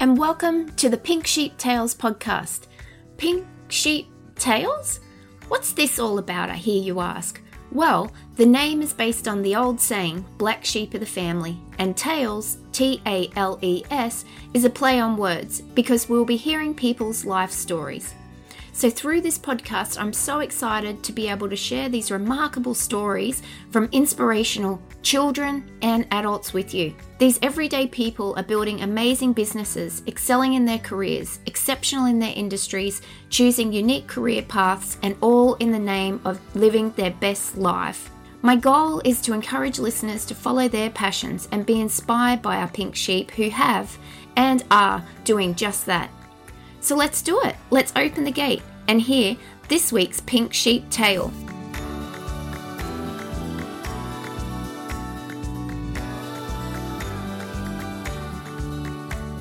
and welcome to the Pink Sheep Tales podcast. Pink Sheep Tales? What's this all about, I hear you ask? Well, the name is based on the old saying, black sheep of the family, and Tales, T A L E S, is a play on words because we'll be hearing people's life stories. So, through this podcast, I'm so excited to be able to share these remarkable stories from inspirational children and adults with you. These everyday people are building amazing businesses, excelling in their careers, exceptional in their industries, choosing unique career paths, and all in the name of living their best life. My goal is to encourage listeners to follow their passions and be inspired by our pink sheep who have and are doing just that. So let's do it. Let's open the gate and hear this week's Pink Sheep Tale.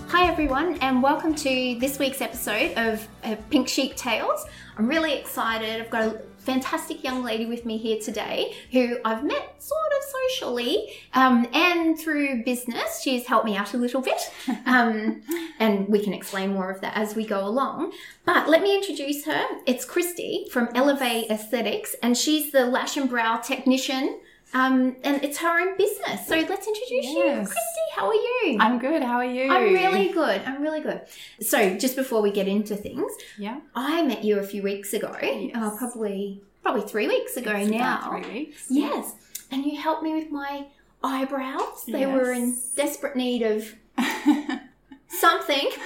Hi, everyone, and welcome to this week's episode of Pink Sheep Tales. I'm really excited. I've got a fantastic young lady with me here today who I've met sort of socially um, and through business. She's helped me out a little bit, um, and we can explain more of that as we go along. But let me introduce her. It's Christy from Elevate Aesthetics, and she's the lash and brow technician. Um, and it's her own business. So let's introduce you. Christy, how are you? I'm good. How are you? I'm really good. I'm really good. So, just before we get into things, Yeah. I met you a few weeks ago. Yes. Uh, probably probably three weeks ago It's now. three weeks. Yes, and you helped me with my eyebrows. They were in desperate need of something,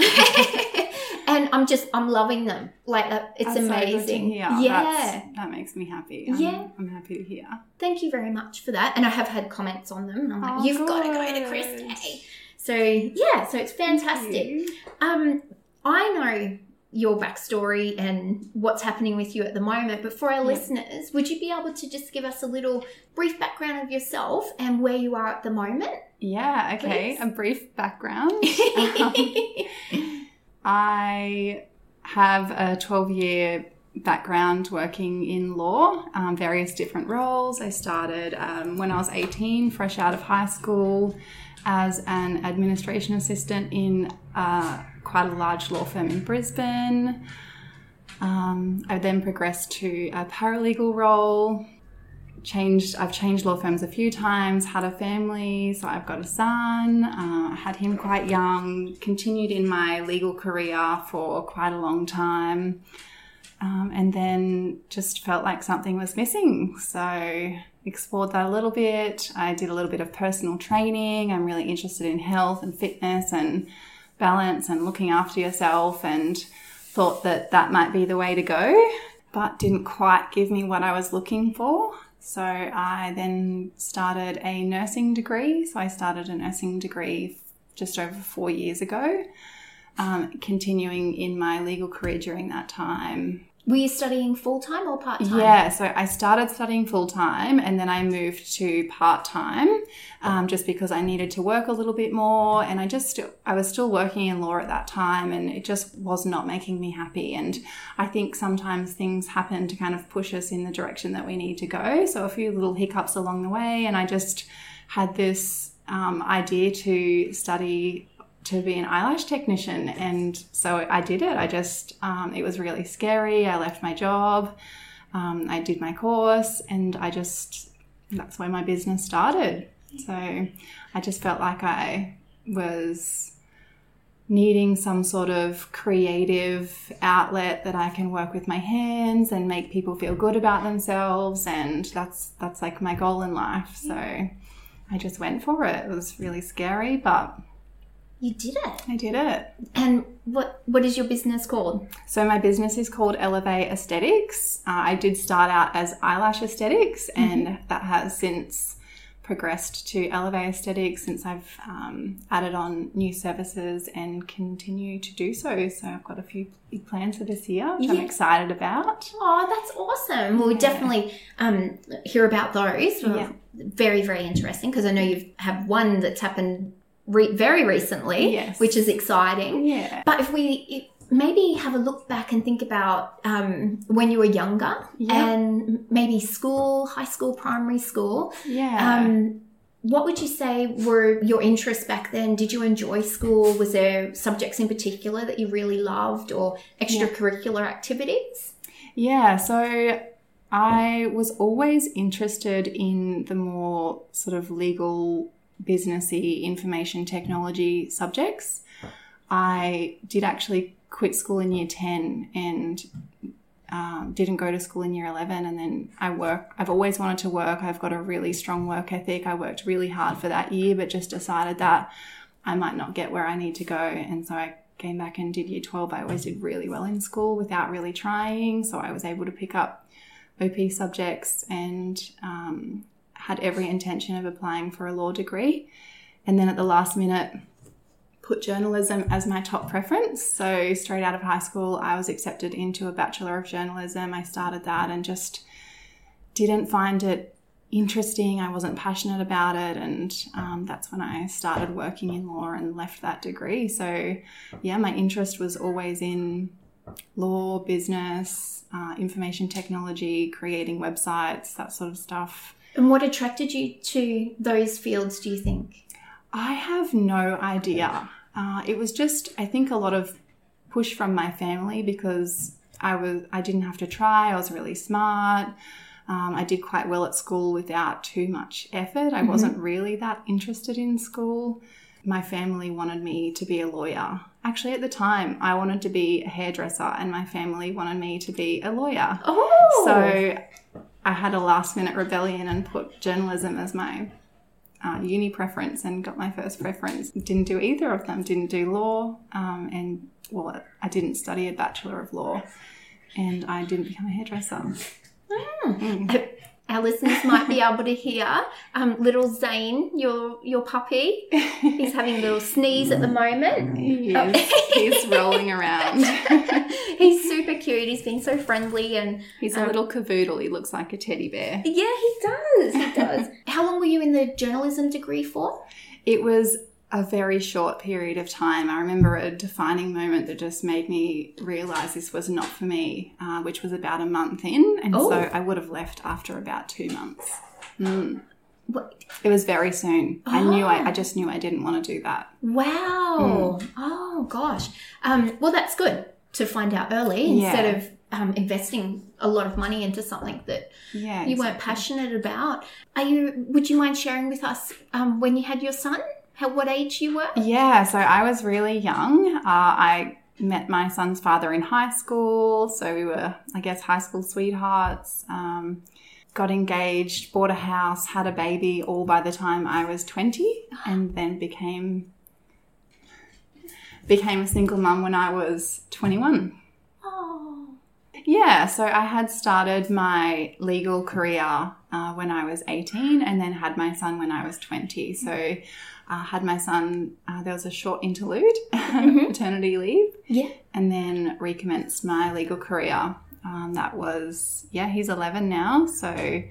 and I'm just I'm loving them. Like uh, it's That's so amazing. hear. Yeah. That's- that makes me happy. I'm, Yeah. I'm happy to hear. Thank you very much for that. And I have had comments on them, and I'm like, Oh, you've got to go to good. Christy. So yeah, so it's fantastic. Um, I know your backstory and what's happening with you at the moment, but for our Yeah. listeners, would you be able to just give us a little brief background of yourself and where you are at the moment? Yeah. Okay. Please. A brief background. Um, I have a 12 year background working in law, um, various different roles. I started um, when I was 18, fresh out of high school, as an administration assistant in uh, quite a large law firm in Brisbane. Um, I then progressed to a paralegal role. Changed. I've changed law firms a few times. Had a family, so I've got a son. Uh, had him quite young. Continued in my legal career for quite a long time, um, and then just felt like something was missing. So explored that a little bit. I did a little bit of personal training. I'm really interested in health and fitness and balance and looking after yourself and thought that that might be the way to go, but didn't quite give me what I was looking for. So I then started a nursing degree. So I started a nursing degree just over four years ago, um, continuing in my legal career during that time. Were you studying full time or part time? Yeah, so I started studying full time and then I moved to part time um, just because I needed to work a little bit more. And I just, I was still working in law at that time and it just was not making me happy. And I think sometimes things happen to kind of push us in the direction that we need to go. So a few little hiccups along the way. And I just had this um, idea to study to be an eyelash technician. And so i did it. I just um, it was really scary. I left my job. Um, i did my course and i just that's where my business started. So i just felt like i was needing some sort of creative outlet that i can work with my hands and make people feel good about themselves. And that's that's like my goal in life. So i just went for it. It was really scary but You did it. I did it. And what what is your business called? So my business is called Elevate Aesthetics. Uh, I did start out as eyelash aesthetics, and that has since progressed to Elevate Aesthetics since I've um, added on new services and continue to do so. So I've got a few big plans for this year, which I'm excited about. Oh, that's awesome. We'll Yeah. definitely um, hear about those. Yeah. Very, very interesting because I know you have one that's happened re- very recently, Yes. which is exciting. Yeah. But if we if, maybe have a look back and think about um, when you were younger Yeah. and maybe school, high school, primary school, Yeah. um, what would you say were your interests back then? Did you enjoy school? Was there subjects in particular that you really loved or extracurricular activities? Yeah, so I was always interested in the more sort of legal, businessy, information technology subjects. I did actually quit school in year 10 and um, didn't go to school in year 11 and then i work i've always wanted to work. I've got a really strong work ethic. I worked really hard for that year but just decided that i might not get where i need to go. And so i came back and did year 12 i always did really well in school without really trying. So i was able to pick up op subjects and um, had every intention of applying for a law degree and then at the last minute put journalism as my top preference. So, straight out of high school, I was accepted into a Bachelor of Journalism. I started that and just didn't find it interesting. I wasn't passionate about it. And um, that's when I started working in law and left that degree. So, yeah, my interest was always in law, business, uh, information technology, creating websites, that sort of stuff. And what attracted you to those fields, do you think? I have no idea. Uh, it was just, I think, a lot of push from my family because I was, I didn't have to try. I was really smart. Um, I did quite well at school without too much effort. I mm-hmm. wasn't really that interested in school. My family wanted me to be a lawyer. Actually, at the time, I wanted to be a hairdresser, and my family wanted me to be a lawyer. Oh! So I had a last minute rebellion and put journalism as my uh, uni preference and got my first preference. Didn't do either of them. Didn't do law, um, and well, I didn't study a bachelor of law, and I didn't become a hairdresser. Mm. Mm our listeners might be able to hear um, little Zane, your your puppy. He's having a little sneeze at the moment. He. Oh. he's rolling around. he's super cute. He's been so friendly and he's um, a little cavoodle. He looks like a teddy bear. Yeah, he does. He does. How long were you in the journalism degree for? It was a very short period of time. I remember a defining moment that just made me realize this was not for me, uh, which was about a month in. And oh. so I would have left after about two months. Mm. It was very soon. Oh. I knew I, I, just knew I didn't want to do that. Wow. Mm. Oh gosh. Um, well, that's good to find out early instead of um, investing a lot of money into something that yeah, you exactly. weren't passionate about. Are you? Would you mind sharing with us um, when you had your son? How, what age you were? Yeah, so I was really young. Uh, I met my son's father in high school, so we were, I guess, high school sweethearts. Um, got engaged, bought a house, had a baby, all by the time I was twenty, and then became became a single mum when I was twenty one. Oh. Yeah, so I had started my legal career uh, when I was 18 and then had my son when I was 20. So uh, had my son, uh, there was a short interlude, mm-hmm. paternity leave. Yeah. And then recommenced my legal career. Um, that was, yeah, he's 11 now. So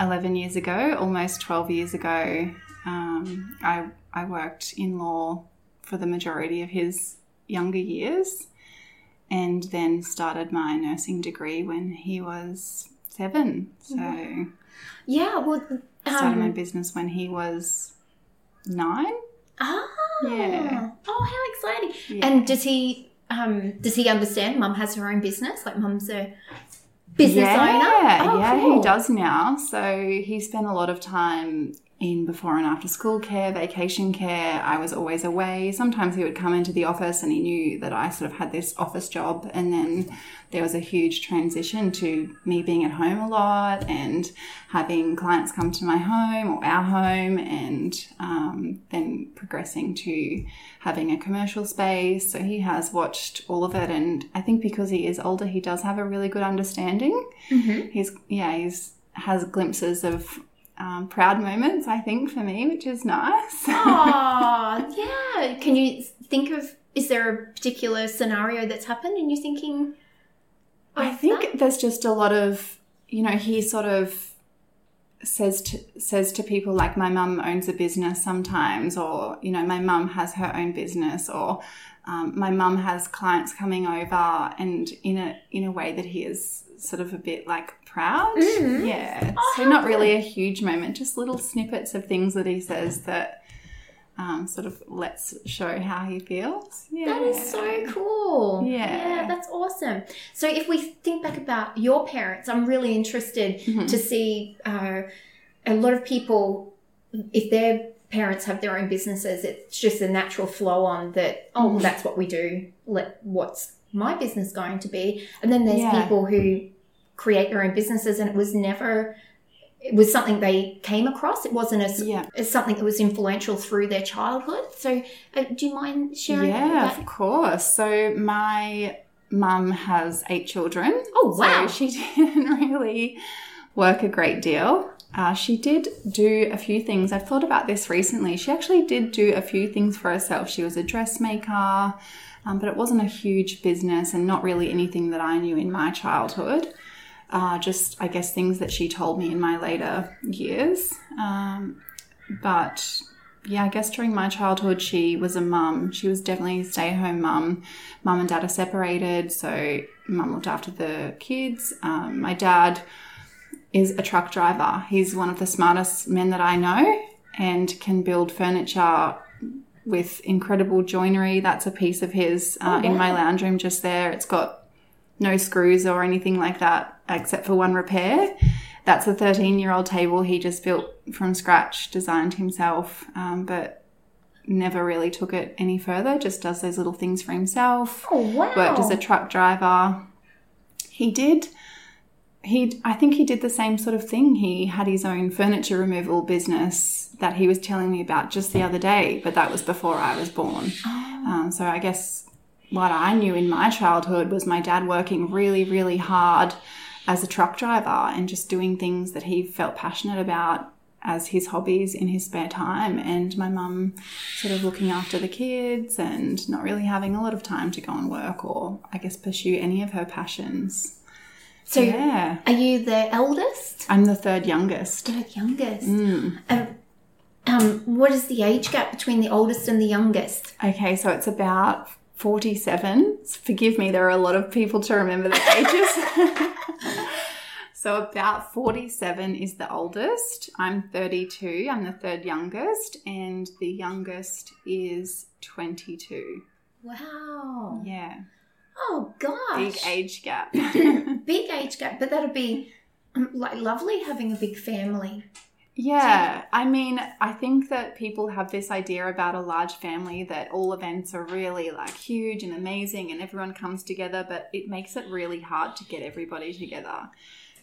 11 years ago, almost 12 years ago, um, I, I worked in law for the majority of his younger years and then started my nursing degree when he was seven. So, yeah, well, um, started my um, business when he was nine. Ah, yeah. Oh, how exciting! Yeah. And does he um, does he understand? Mum has her own business. Like mum's a business yeah, owner. Oh, yeah, cool. he does now. So he spent a lot of time in before and after school care, vacation care. I was always away. Sometimes he would come into the office and he knew that I sort of had this office job. And then there was a huge transition to me being at home a lot and having clients come to my home or our home and um, then progressing to having a commercial space. So he has watched all of it. And I think because he is older, he does have a really good understanding. Mm-hmm. He's, yeah, he's has glimpses of um, proud moments, I think, for me, which is nice. Oh, yeah. Can you think of, is there a particular scenario that's happened and you're thinking? I think that? there's just a lot of, you know, he sort of says to says to people like my mum owns a business sometimes or you know my mum has her own business or um, my mum has clients coming over and in a in a way that he has sort of a bit like proud. Mhm. Yeah. So not really a huge moment, just little snippets of things that he says that um, sort of lets show how he feels. Yeah. That is so cool. Yeah. that's awesome. So, if we think back about your parents, I'm really interested Mhm. to see uh, a lot of people, if their parents have their own businesses, it's just a natural flow on that, oh, well, Mhm. that's what we do. Let, what's my business going to be? And then there's Yeah. people who create their own businesses and it was never. It was something they came across. It wasn't as, Yeah. it's something that was influential through their childhood. So, uh, do you mind sharing Yeah, of course. So my mum has eight children. Oh, wow. So she didn't really work a great deal. Uh, she did do a few things. I've thought about this recently. She actually did do a few things for herself. She was a dressmaker, um, but it wasn't a huge business and not really anything that I knew in my childhood. Uh, just, I guess, things that she told me in my later years. Um, but yeah, I guess during my childhood, she was a mum. She was definitely a stay at home mum. Mum and dad are separated, so mum looked after the kids. Um, my dad is a truck driver. He's one of the smartest men that I know and can build furniture with incredible joinery. That's a piece of his uh, Oh, in my lounge room just there. It's got no screws or anything like that except for one repair. That's a 13 year old table he just built from scratch, designed himself, um, but never really took it any further. Just does those little things for himself. Oh wow! Worked as a truck driver. He did. He, I think he did the same sort of thing. He had his own furniture removal business that he was telling me about just the other day, but that was before I was born. Oh. Um, so I guess what I knew in my childhood was my dad working really, really hard as a truck driver and just doing things that he felt passionate about as his hobbies in his spare time, and my mum sort of looking after the kids and not really having a lot of time to go and work or, I guess, pursue any of her passions. so, yeah, are you the eldest? I'm the third youngest. The youngest. Mm. Um, um, what is the age gap between the oldest and the youngest? Okay, so it's about 47. Forgive me, there are a lot of people to remember the ages. so about 47 is the oldest. I'm 32. I'm the third youngest, and the youngest is 22. Wow. Yeah, Oh gosh. big age gap. Big age gap, but that'd be um, like lovely having a big family. Yeah, I mean, I think that people have this idea about a large family that all events are really like huge and amazing and everyone comes together, but it makes it really hard to get everybody together.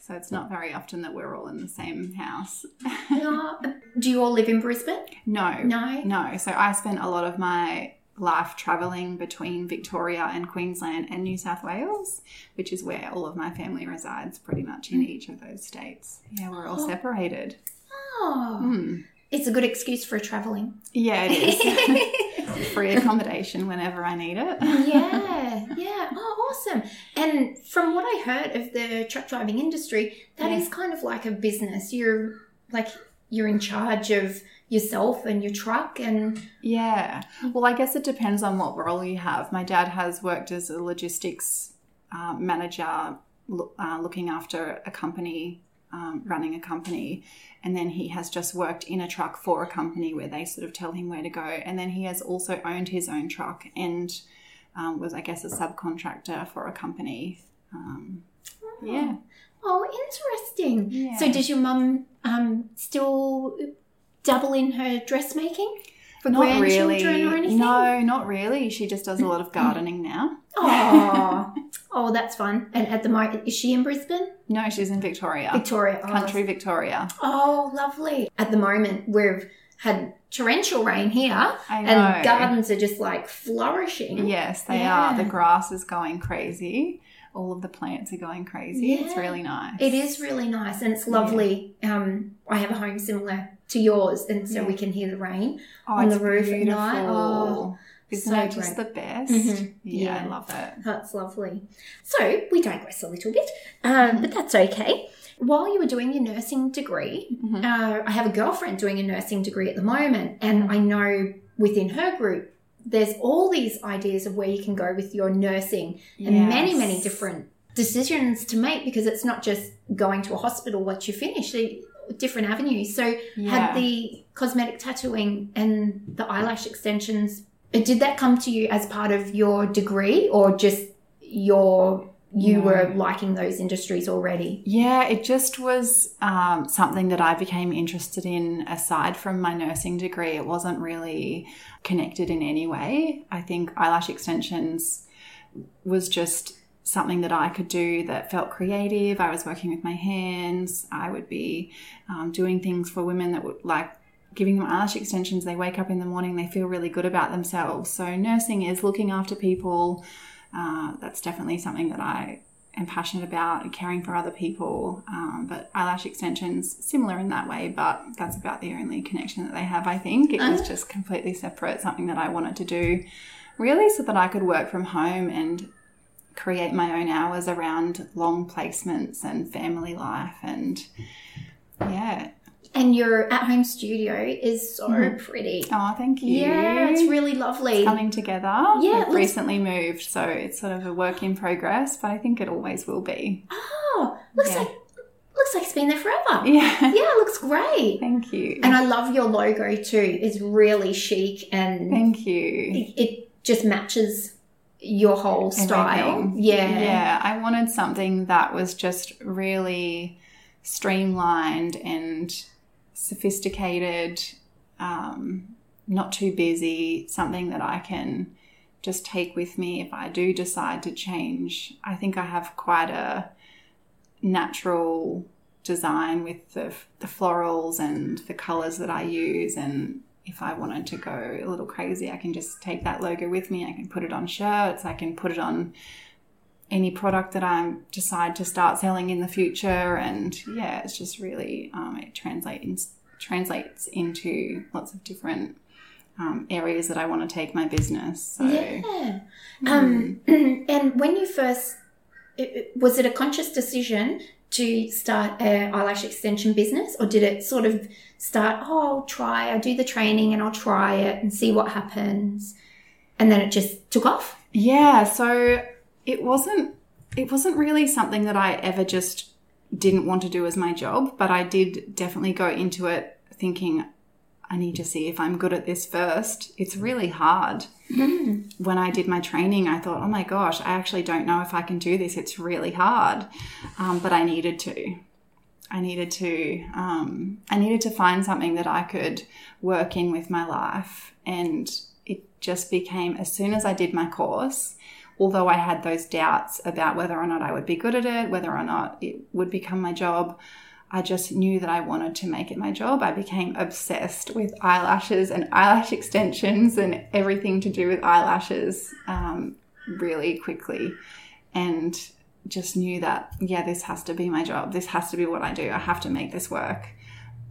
So it's not very often that we're all in the same house. Do you all live in Brisbane? no, No. no. So I spent a lot of my life traveling between Victoria and Queensland and New South Wales, which is where all of my family resides pretty much in mm. each of those states. Yeah, we're all Oh. separated. Oh, Hmm. it's a good excuse for traveling. Yeah, it is. Free accommodation whenever I need it. yeah, yeah. Oh, awesome. And from what I heard of the truck driving industry, that is Yeah. kind of like a business. You're like you're in charge of yourself and your truck and Yeah. Well, I guess it depends on what role you have. My dad has worked as a logistics uh, manager, uh, looking after a company, um, running a company, and then he has just worked in a truck for a company where they sort of tell him where to go. And then he has also owned his own truck and um, was, I guess, a subcontractor for a company. Um, yeah. oh, interesting. Yeah. So does your mum um, still dabble in her dressmaking for Not really. or anything? No, not really. She just does a lot of gardening now. Oh, oh, that's fun. And at the moment, is she in Brisbane, No, she's in Victoria. Victoria? Oh, Country Victoria. Oh, lovely. At the moment, we've had torrential rain here, I know. and gardens are just like flourishing. Yes, they Yeah. are. The grass is going crazy. All of the plants are going crazy. Yeah. It's really nice. It is really nice, and it's lovely. Um, I have a home similar to yours, and so Yeah. we can hear the rain. oh, on the roof at beautiful. night. Oh, Isn't so it just great. the best? Mhm. Yeah, I love it. That's lovely. So we digress a little bit, um, but that's okay. While you were doing your nursing degree, Mhm. uh, I have a girlfriend doing a nursing degree at the moment, and I know within her group there's all these ideas of where you can go with your nursing and many, many different decisions to make because it's not just going to a hospital once you finish. They, different avenues. So Yeah. had the cosmetic tattooing and the eyelash extensions. Did that come to you as part of your degree, or just your you No. were liking those industries already? Yeah, it just was um, something that I became interested in aside from my nursing degree. It wasn't really connected in any way. I think eyelash extensions was just something that I could do that felt creative. I was working with my hands. I would be um, doing things for women that would like giving them eyelash extensions. They wake up in the morning, they feel really good about themselves. So, nursing is looking after people. Uh, that's definitely something that I am passionate about and caring for other people. Um, but eyelash extensions, similar in that way, but that's about the only connection that they have, I think. It was just completely separate, something that I wanted to do really so that I could work from home and create my own hours around long placements and family life. And yeah. And your at-home studio is so Mm-hmm. pretty. Oh, thank you. Yeah, it's really lovely. coming together. Yeah, We've recently moved, so it's sort of a work in progress, but I think it always will be. Oh, looks Yeah. like looks like it's been there forever. Yeah. Yeah, it looks great. Thank you. And I love your logo too. It's really chic and Thank you. it, it just matches your whole style. Everything. Yeah. Yeah. I wanted something that was just really streamlined and sophisticated, um, not too busy, something that I can just take with me if I do decide to change. I think I have quite a natural design with the, the florals and the colors that I use and if I wanted to go a little crazy, I can just take that logo with me. I can put it on shirts. I can put it on any product that I decide to start selling in the future. And yeah, it's just really um, it translates translates into lots of different um, areas that I want to take my business. So Yeah. Um, and when you first, it- it- was it a conscious decision to start an eyelash extension business, or did it sort of start? Oh, I'll try. I'll do the training and I'll try it and see what happens, and then it just took off. Yeah, so it wasn't it wasn't really something that I ever just didn't want to do as my job, but I did definitely go into it thinking I need to see if I'm good at this first. It's really hard. When I did my training, I thought, oh my gosh, I actually don't know if I can do this. It's really hard. Um, but I needed to. I needed to um, I needed to find something that I could work in with my life, and it just became as soon as I did my course. Although I had those doubts about whether or not I would be good at it, whether or not it would become my job, I just knew that I wanted to make it my job. I became obsessed with eyelashes and eyelash extensions and everything to do with eyelashes um, really quickly. And just knew that, yeah, this has to be my job. This has to be what I do. I have to make this work.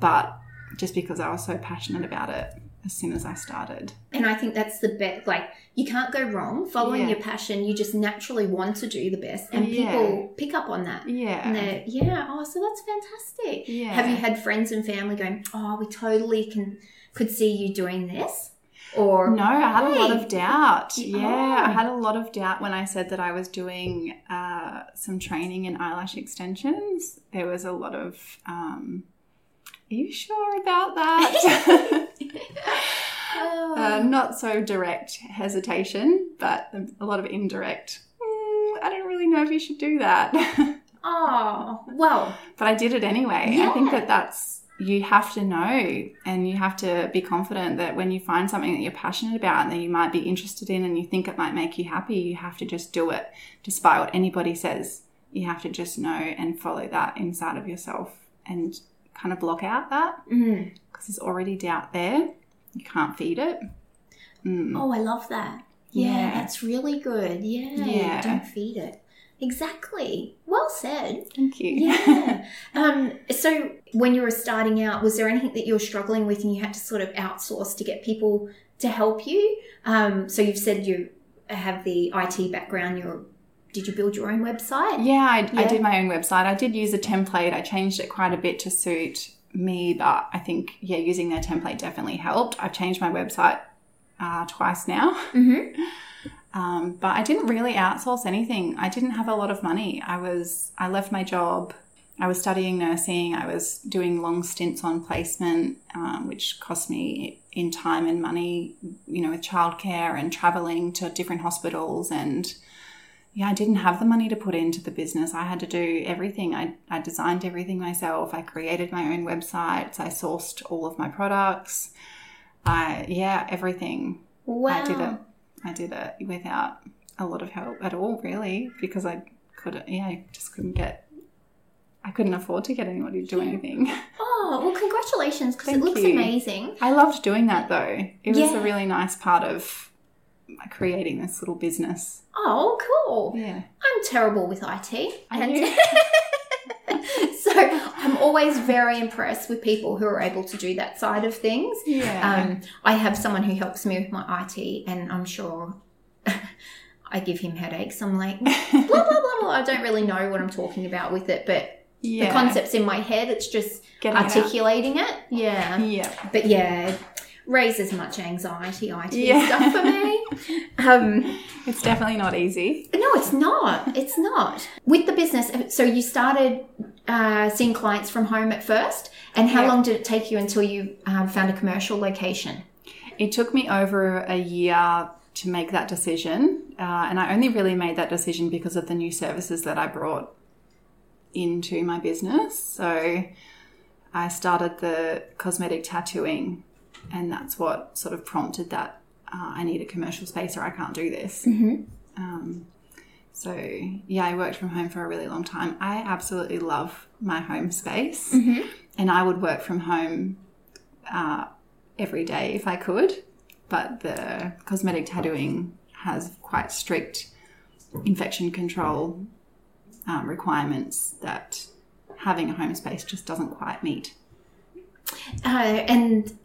But just because I was so passionate about it as soon as I started. And I think that's the best. Like you can't go wrong following Yeah. your passion. You just naturally want to do the best, and Yeah. people pick up on that. And Yeah. they're, yeah, oh, so that's fantastic. Yeah. Have you had friends and family going, oh, we totally can could see you doing this? Or No, I had a lot of doubt. Yeah, oh. I had a lot of doubt when I said that I was doing uh, some training in eyelash extensions. There was a lot of, um, are you sure about that? Oh. uh, not so direct hesitation, but a lot of indirect. "Mm, I don't really know if you should do that. oh, well, but I did it anyway. I think that that's you have to know and you have to be confident that when you find something that you're passionate about and that you might be interested in and you think it might make you happy, you have to just do it despite what anybody says. You have to just know and follow that inside of yourself and kind of block out that mm. Because there's already doubt there. You can't feed it. Mm. oh, I love that. Yeah, Yeah. that's really good. Yeah, Yeah. don't feed it. Exactly. Well said. Thank you. Yeah. um, so when you were starting out, was there anything that you were struggling with and you had to sort of outsource to get people to help you? Um, so you've said you have the IT background. You're, did you build your own website? Yeah, I, I did my own website. I did use a template. I changed it quite a bit to suit me, but I think, yeah, using their template definitely helped. I've changed my website uh, twice now. Mm-hmm. Um, but I didn't really outsource anything. I didn't have a lot of money. I was I left my job. I was studying nursing. I was doing long stints on placement, um, which cost me in time and money. You know, with childcare and traveling to different hospitals and yeah, I didn't have the money to put into the business. I had to do everything. I, I designed everything myself. I created my own websites. I sourced all of my products. I, yeah, everything. Wow. I did it. I did it without a lot of help at all, really, because I couldn't, yeah, I just couldn't get, I couldn't afford to get anybody to do anything. Oh, well, congratulations because it looks you. amazing. I loved doing that though. It was Yeah. a really nice part of creating this little business. Oh, cool. Yeah. I'm terrible with IT. And so I'm always very impressed with people who are able to do that side of things. Yeah. Um, I have someone who helps me with my IT, and I'm sure I give him headaches. I'm like, blah, blah, blah, blah. I don't really know what I'm talking about with it, but yeah. the concept's in my head. It's just Getting articulating it. Yeah. Yeah. But yeah, it raises much anxiety, IT Yeah. stuff for me. um, It's definitely not easy. no, it's not. It's not. With the business, so you started uh, seeing clients from home at first, and how Yeah. long did it take you until you um, found a commercial location? It took me over a year to make that decision, uh, and I only really made that decision because of the new services that I brought into my business. So I started the cosmetic tattooing, and that's what sort of prompted that uh, I need a commercial space or I can't do this. Um, so yeah, I worked from home for a really long time. I absolutely love my home space, and I would work from home uh, every day if I could. But the cosmetic tattooing has quite strict infection control um, requirements that having a home space just doesn't quite meet. Uh, and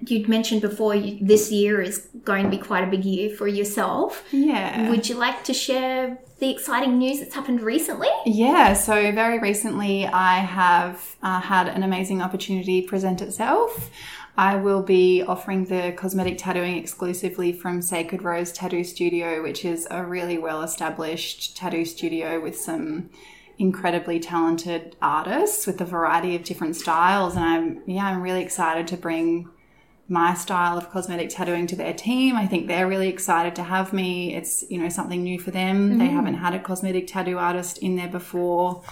you'd mentioned before you, this year is going to be quite a big year for yourself. Yeah. Would you like to share the exciting news that's happened recently? Yeah, so very recently I have uh, had an amazing opportunity present itself. I will be offering the cosmetic tattooing exclusively from Sacred Rose Tattoo Studio, which is a really well established tattoo studio with some incredibly talented artists with a variety of different styles. And I'm, yeah, I'm really excited to bring my style of cosmetic tattooing to their team. I think they're really excited to have me. It's, you know, something new for them. They haven't had a cosmetic tattoo artist in there before.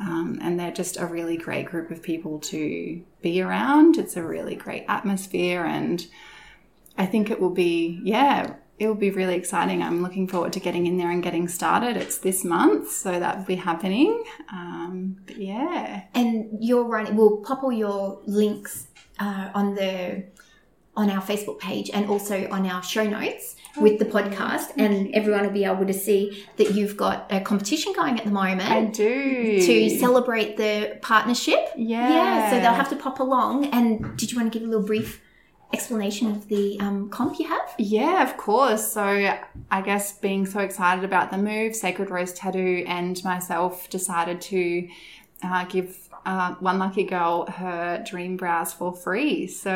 Um, and they're just a really great group of people to be around. It's a really great atmosphere. And I think it will be, yeah, it will be really exciting. I'm looking forward to getting in there and getting started. It's this month, so that will be happening. Um, but yeah. And you're running. We'll pop all your links uh, on the on our Facebook page and also on our show notes with the podcast, and everyone will be able to see that you've got a competition going at the moment. I do. to celebrate the partnership. Yeah. Yeah, so they'll have to pop along. And did you want to give a little brief explanation of the um, comp you have? Yeah, of course. So I guess being so excited about the move, Sacred Rose Tattoo and myself decided to uh, give uh, one lucky girl her dream brows for free. So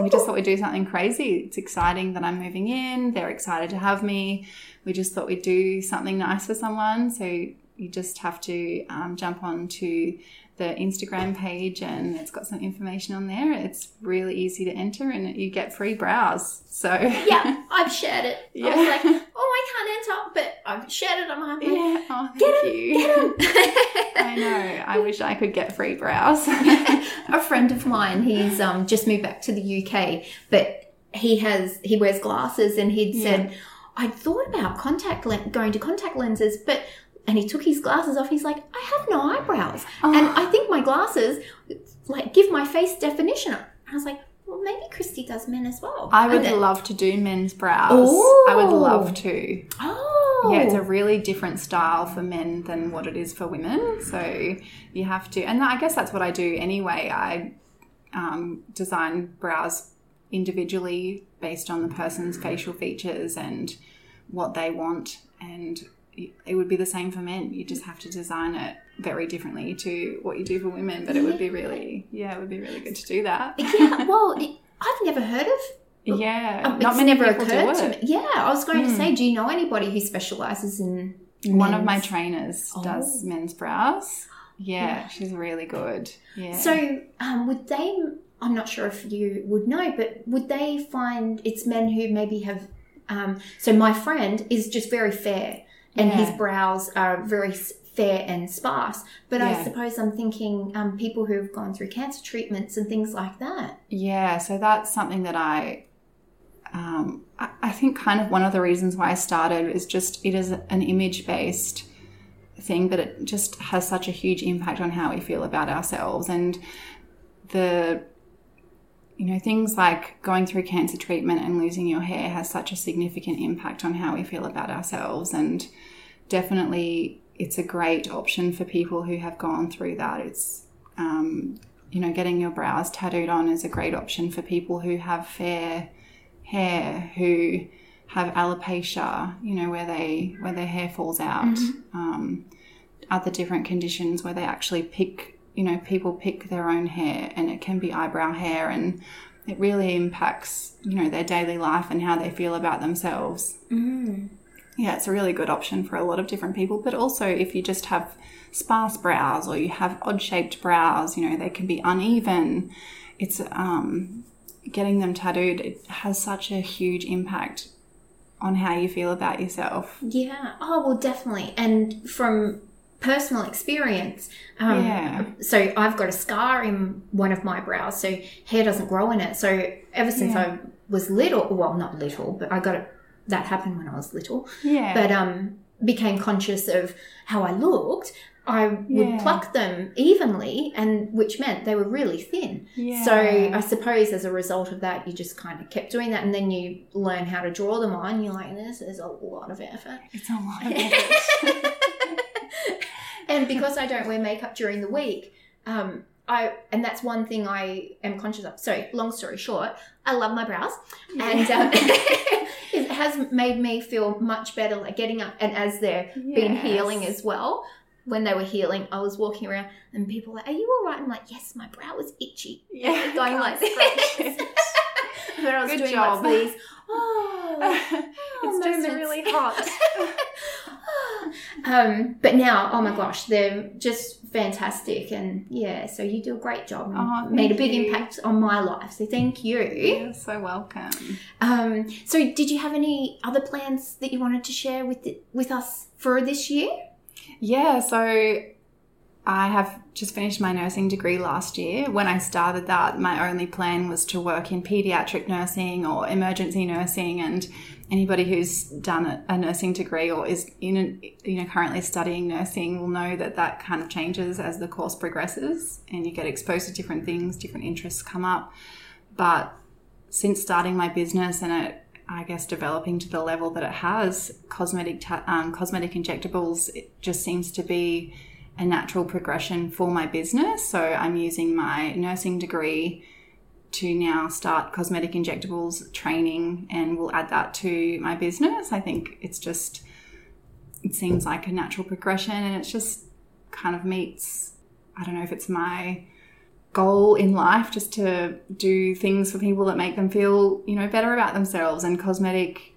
we just thought we'd do something crazy. It's exciting that I'm moving in. They're excited to have me. We just thought we'd do something nice for someone. So you just have to um, jump on to the Instagram page and it's got some information on there. It's really easy to enter and you get free brows. So Yeah, I've shared it. I was like, oh, I can't enter, but I've shared it on my page. Yeah. Oh, thank Get 'em, you. get 'em. I know. I wish I could get free brows. a friend of mine, he's um, just moved back to the UK, but he has he wears glasses, and he'd said, "I'd thought about contact len- going to contact lenses, but." And he took his glasses off. He's like, "I have no eyebrows, and I think my glasses like give my face definition." I was like, "Well, maybe Christy does men as well." I would then- love to do men's brows. I would Oh. love to. Oh, Yeah, it's a really different style for men than what it is for women. So you have to, and I guess that's what I do anyway. I um, design brows individually based on the person's facial features and what they want. And it would be the same for men. You just have to design it very differently to what you do for women. But it would be really, yeah, it would be really good to do that. yeah. Well, it, I've never heard of Yeah, Um, not many never people occurred to it. Hmm. me. Yeah, I was going to say, do you know anybody who specializes in One of my trainers does men's brows. Yeah, she's really good. Yeah. So, um, would they? I'm not sure if you would know, but would they find it's men who maybe have? Um, so my friend is just very fair, and Yeah. his brows are very fair and sparse. But I suppose I'm thinking um, people who have gone through cancer treatments and things like that. Yeah, so that's something that I, um, I, I think kind of one of the reasons why I started is just it is an image based thing, but it just has such a huge impact on how we feel about ourselves and the, you know, things like going through cancer treatment and losing your hair has such a significant impact on how we feel about ourselves and definitely it's a great option for people who have gone through that. It's um, you know, getting your brows tattooed on is a great option for people who have fair hair, who have alopecia, you know, where they where their hair falls out. Um, other different conditions where they actually pick, you know, people pick their own hair, and it can be eyebrow hair, and it really impacts, you know, their daily life and how they feel about themselves. Yeah, it's a really good option for a lot of different people. But also, if you just have sparse brows or you have odd shaped brows, you know, they can be uneven. It's um, getting them tattooed, it has such a huge impact on how you feel about yourself. Yeah. Oh well, definitely. And from personal experience, um, Yeah. So I've got a scar in one of my brows, so hair doesn't grow in it. So ever since Yeah. I was little, well, not little, but I got it. That happened when I was little. Yeah. But um, became conscious of how I looked. I would Yeah. pluck them evenly, and which meant they were really thin. Yeah. So I suppose as a result of that, you just kind of kept doing that, and then you learn how to draw them on. You're like, this is a lot of effort. it's a lot of effort. and because I don't wear makeup during the week, um, I and that's one thing I am conscious of. So, long story short, I love my brows, and um, it has made me feel much better. Like getting up, and as they're been healing as well. When they were healing, I was walking around, and people were like, "Are you all right?" I'm like, "Yes, my brow was itchy." Yeah, going like this. but I was Good doing job. of these. Oh, it's just moments. really hot. um, but now, oh my gosh, they're just fantastic, and yeah, so you do a great job. and Oh, made a big you. impact on my life, so thank you. You're so welcome. Um, so, did you have any other plans that you wanted to share with the, with us for this year? Yeah, so I have just finished my nursing degree last year. When I started that, my only plan was to work in pediatric nursing or emergency nursing. And anybody who's done a, nursing degree or is in, you know, currently studying nursing will know that that kind of changes as the course progresses, and you get exposed to different things, different interests come up. But since starting my business and it, I guess developing to the level that it has, cosmetic um, cosmetic injectables it just seems to be a natural progression for my business. So I'm using my nursing degree to now start cosmetic injectables training, and we'll add that to my business. I think it's just it seems like a natural progression, and it's just kind of meets. I don't know if it's my goal in life just to do things for people that make them feel you know better about themselves and cosmetic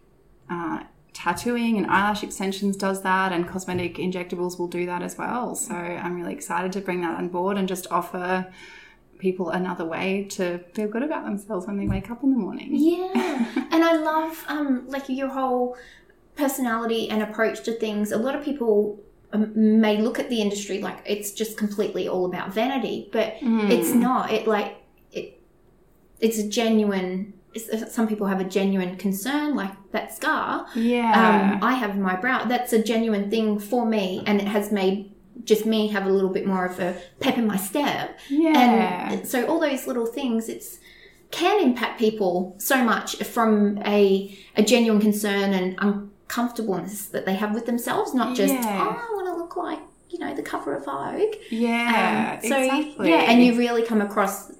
uh, tattooing and eyelash extensions does that and cosmetic injectables will do that as well so i'm really excited to bring that on board and just offer people another way to feel good about themselves when they wake up in the morning Yeah, and I love um, like your whole personality and approach to things. A lot of people um, may look at the industry like it's just completely all about vanity, but it's not. It like it. It's a genuine. It's- Some people have a genuine concern, like that scar. yeah Um, I have my brow. That's a genuine thing for me, and it has made just me have a little bit more of a pep in my step. yeah And so all those little things, it's can impact people so much from a a genuine concern and uncomfortableness that they have with themselves, not just Yeah. oh, I want to look like you know the cover of Vogue. yeah Um, so exactly yeah, and you really come across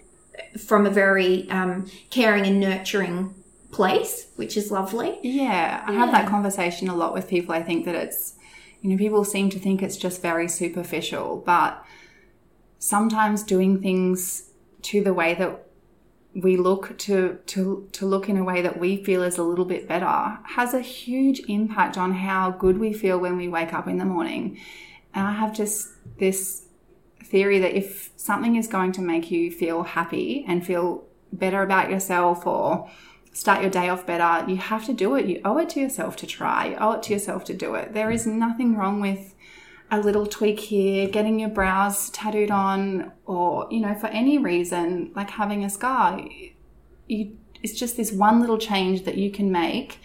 from a very um, caring and nurturing place, which is lovely. Yeah, I have that conversation a lot with people. I think that it's, you know, people seem to think it's just very superficial, but sometimes doing things to the way that we look to to to look in a way that we feel is a little bit better has a huge impact on how good we feel when we wake up in the morning. And I have just this theory that if something is going to make you feel happy and feel better about yourself or start your day off better, you have to do it. You owe it to yourself to try. You owe it to yourself to do it. There is nothing wrong with a little tweak here, getting your brows tattooed on, or, you know, for any reason, like having a scar. You, it's just this one little change that you can make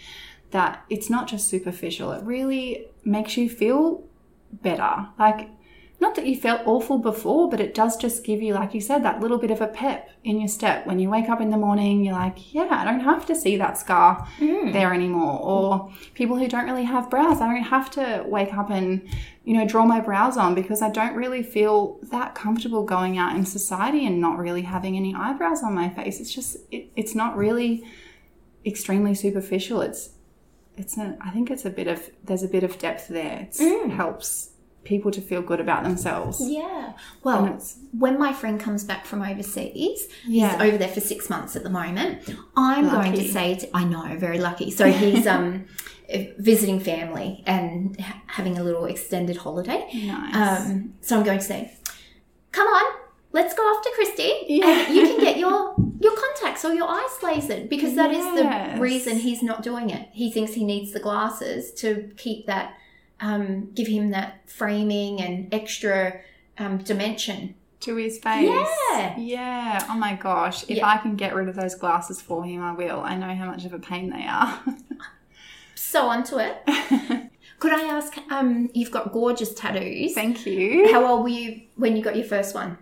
that it's not just superficial. It really makes you feel better. Like, not that you felt awful before, but it does just give you, like you said, that little bit of a pep in your step. When you wake up in the morning, you're like, yeah, I don't have to see that scar mm. there anymore. Or people who don't really have brows, I don't have to wake up and, you know, draw my brows on because I don't really feel that comfortable going out in society and not really having any eyebrows on my face. It's just, it, it's not really extremely superficial. It's, it's a, I think it's a bit of, there's a bit of depth there. It mm. helps people to feel good about themselves. Yeah. Well, when my friend comes back from overseas, yeah. he's over there for six months at the moment. I'm lucky. going to say, to, I know, very lucky. So he's um, visiting family and having a little extended holiday. Nice. Um, so I'm going to say, come on, let's go off to Christy, yeah. and you can get your your contacts or your eyes lasered because that yes. is the reason he's not doing it. He thinks he needs the glasses to keep that um, give him that framing and extra um, dimension to his face. Yeah. Yeah. Oh my gosh. If yeah. I can get rid of those glasses for him, I will. I know how much of a pain they are. so onto it. Could I ask, um, you've got gorgeous tattoos. Thank you. How old were you when you got your first one?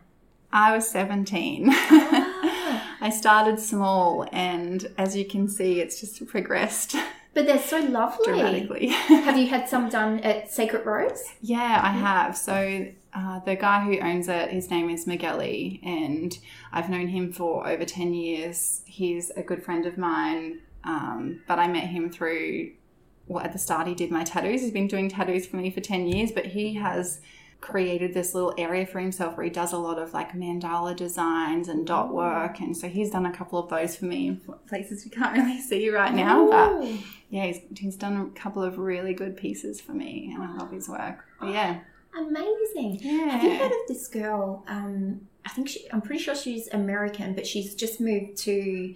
I was 17. Ah. I started small, and as you can see, it's just progressed. But they're so lovely. Dramatically. have you had some done at Sacred Rose? Yeah, I have. So uh, the guy who owns it, his name is Migueli, and I've known him for over 10 years. He's a good friend of mine, um, but I met him through, well, at the start, he did my tattoos. He's been doing tattoos for me for 10 years, but he has created this little area for himself where he does a lot of like mandala designs and dot work and so he's done a couple of those for me in places you can't really see right now but yeah he's, he's done a couple of really good pieces for me and i love his work but yeah amazing yeah have you heard of this girl um i think she i'm pretty sure she's american but she's just moved to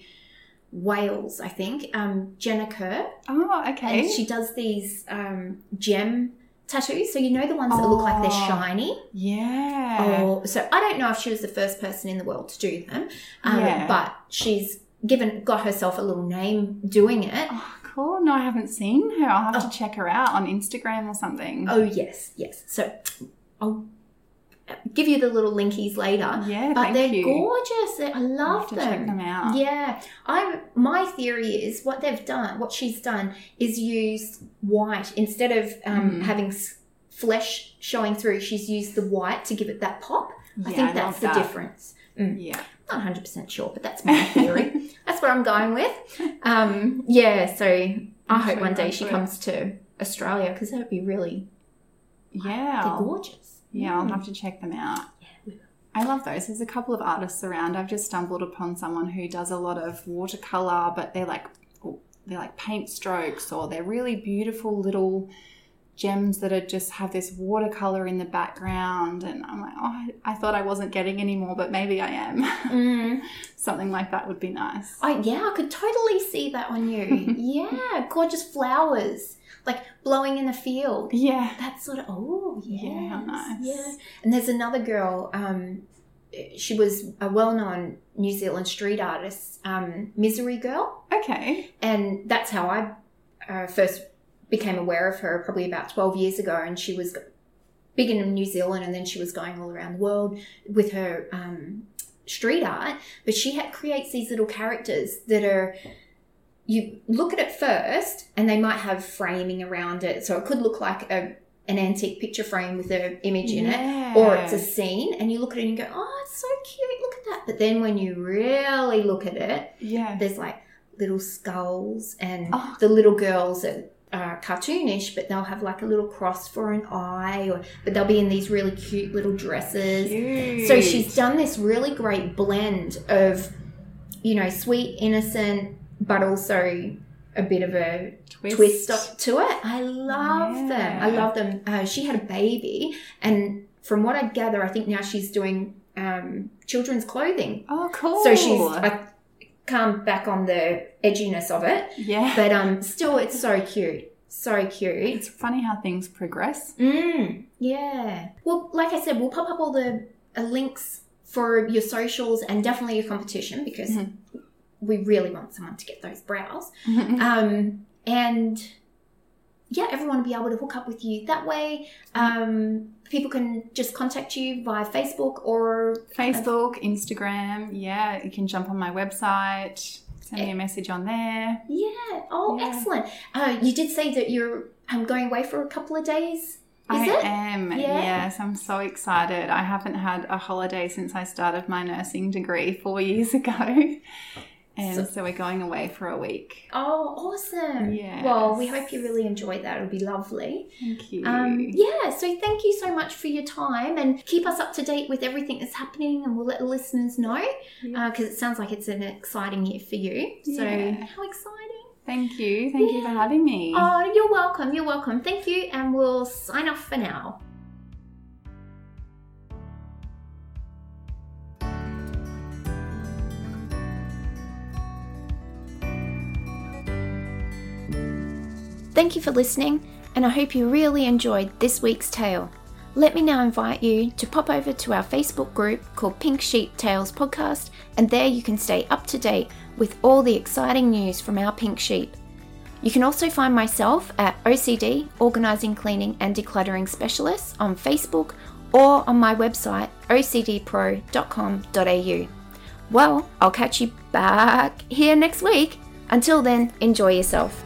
Wales, I think. Um, Jenna Kerr. Oh, okay. And she does these um, gem tattoos. So you know the ones that look like they're oh, shiny. Yeah. Oh, so I don't know if she was the first person in the world to do them, um, yeah. but she's given got herself a little name doing it. Oh, cool. No, I haven't seen her. I'll have oh. to check her out on Instagram or something. Oh yes, yes. So I'll give you the little linkies later. Yeah, but they're you. gorgeous. I love them. Check them out. Yeah, I. My theory is what they've done. What she's done is used white instead of um, mm. having flesh showing through. She's used the white to give it that pop. Yeah, I think I that's the that. difference. Mm. Yeah. Not 100% sure, but that's my theory. that's what I'm going with. Um, yeah, so I I'm hope one day she comes to Australia because that would be really. Yeah. They're gorgeous. Yeah, I'll have to check them out. I love those. There's a couple of artists around. I've just stumbled upon someone who does a lot of watercolor, but they're like they're like paint strokes or they're really beautiful little gems that are just have this watercolor in the background and i'm like oh i thought i wasn't getting any more but maybe i am mm. something like that would be nice oh yeah i could totally see that on you yeah gorgeous flowers like blowing in the field. Yeah. That sort of, oh, yes, yeah. Nice. Yeah. And there's another girl, um, she was a well known New Zealand street artist, um, Misery Girl. Okay. And that's how I uh, first became aware of her probably about 12 years ago. And she was big in New Zealand and then she was going all around the world with her um, street art. But she had, creates these little characters that are you look at it first and they might have framing around it. So it could look like a, an antique picture frame with an image in yeah. it, or it's a scene, and you look at it and you go, oh, it's so cute, look at that. But then when you really look at it, yeah, there's like little skulls and oh. the little girls are, are cartoonish, but they'll have like a little cross for an eye, or but they'll be in these really cute little dresses. Cute. So she's done this really great blend of you know, sweet, innocent, but also a bit of a Twist. twist to it. I love them. I love them. Uh, she had a baby, and from what I gather, I think now she's doing um, children's clothing. Oh, cool. So she's I come back on the edginess of it, yeah. but um, still, it's so cute. So cute. It's funny how things progress. Mm, yeah. Well, like I said, we'll pop up all the uh, links for your socials and definitely your competition because Mhm. We really want someone to get those brows. Um, and yeah, everyone will be able to hook up with you that way. Um, people can just contact you via Facebook or Facebook, Instagram. Yeah, you can jump on my website, send me a message on there. yeah. Oh, Yeah. excellent. Uh, you did say that you're um, going away for a couple of days. Is I it? am. Yeah. Yes, I'm so excited. I haven't had a holiday since I started my nursing degree four years ago. And So- so, we're going away for a week. Oh, awesome. Yeah. Well, we hope you really enjoy that. It'll be lovely. Thank you. Um, yeah, so thank you so much for your time and keep us up to date with everything that's happening and we'll let the listeners know Yeah. because it sounds like it's an exciting year for you. So, Yeah. how exciting! Thank you. Thank you for having me. Oh, you're welcome. You're welcome. Thank you, and we'll sign off for now. Thank you for listening, and I hope you really enjoyed this week's tale. Let me now invite you to pop over to our Facebook group called Pink Sheep Tales Podcast, and there you can stay up to date with all the exciting news from our pink sheep. You can also find myself at OCD, Organising, Cleaning and Decluttering Specialists, on Facebook or on my website ocdpro.com.au. Well, I'll catch you back here next week. Until then, enjoy yourself.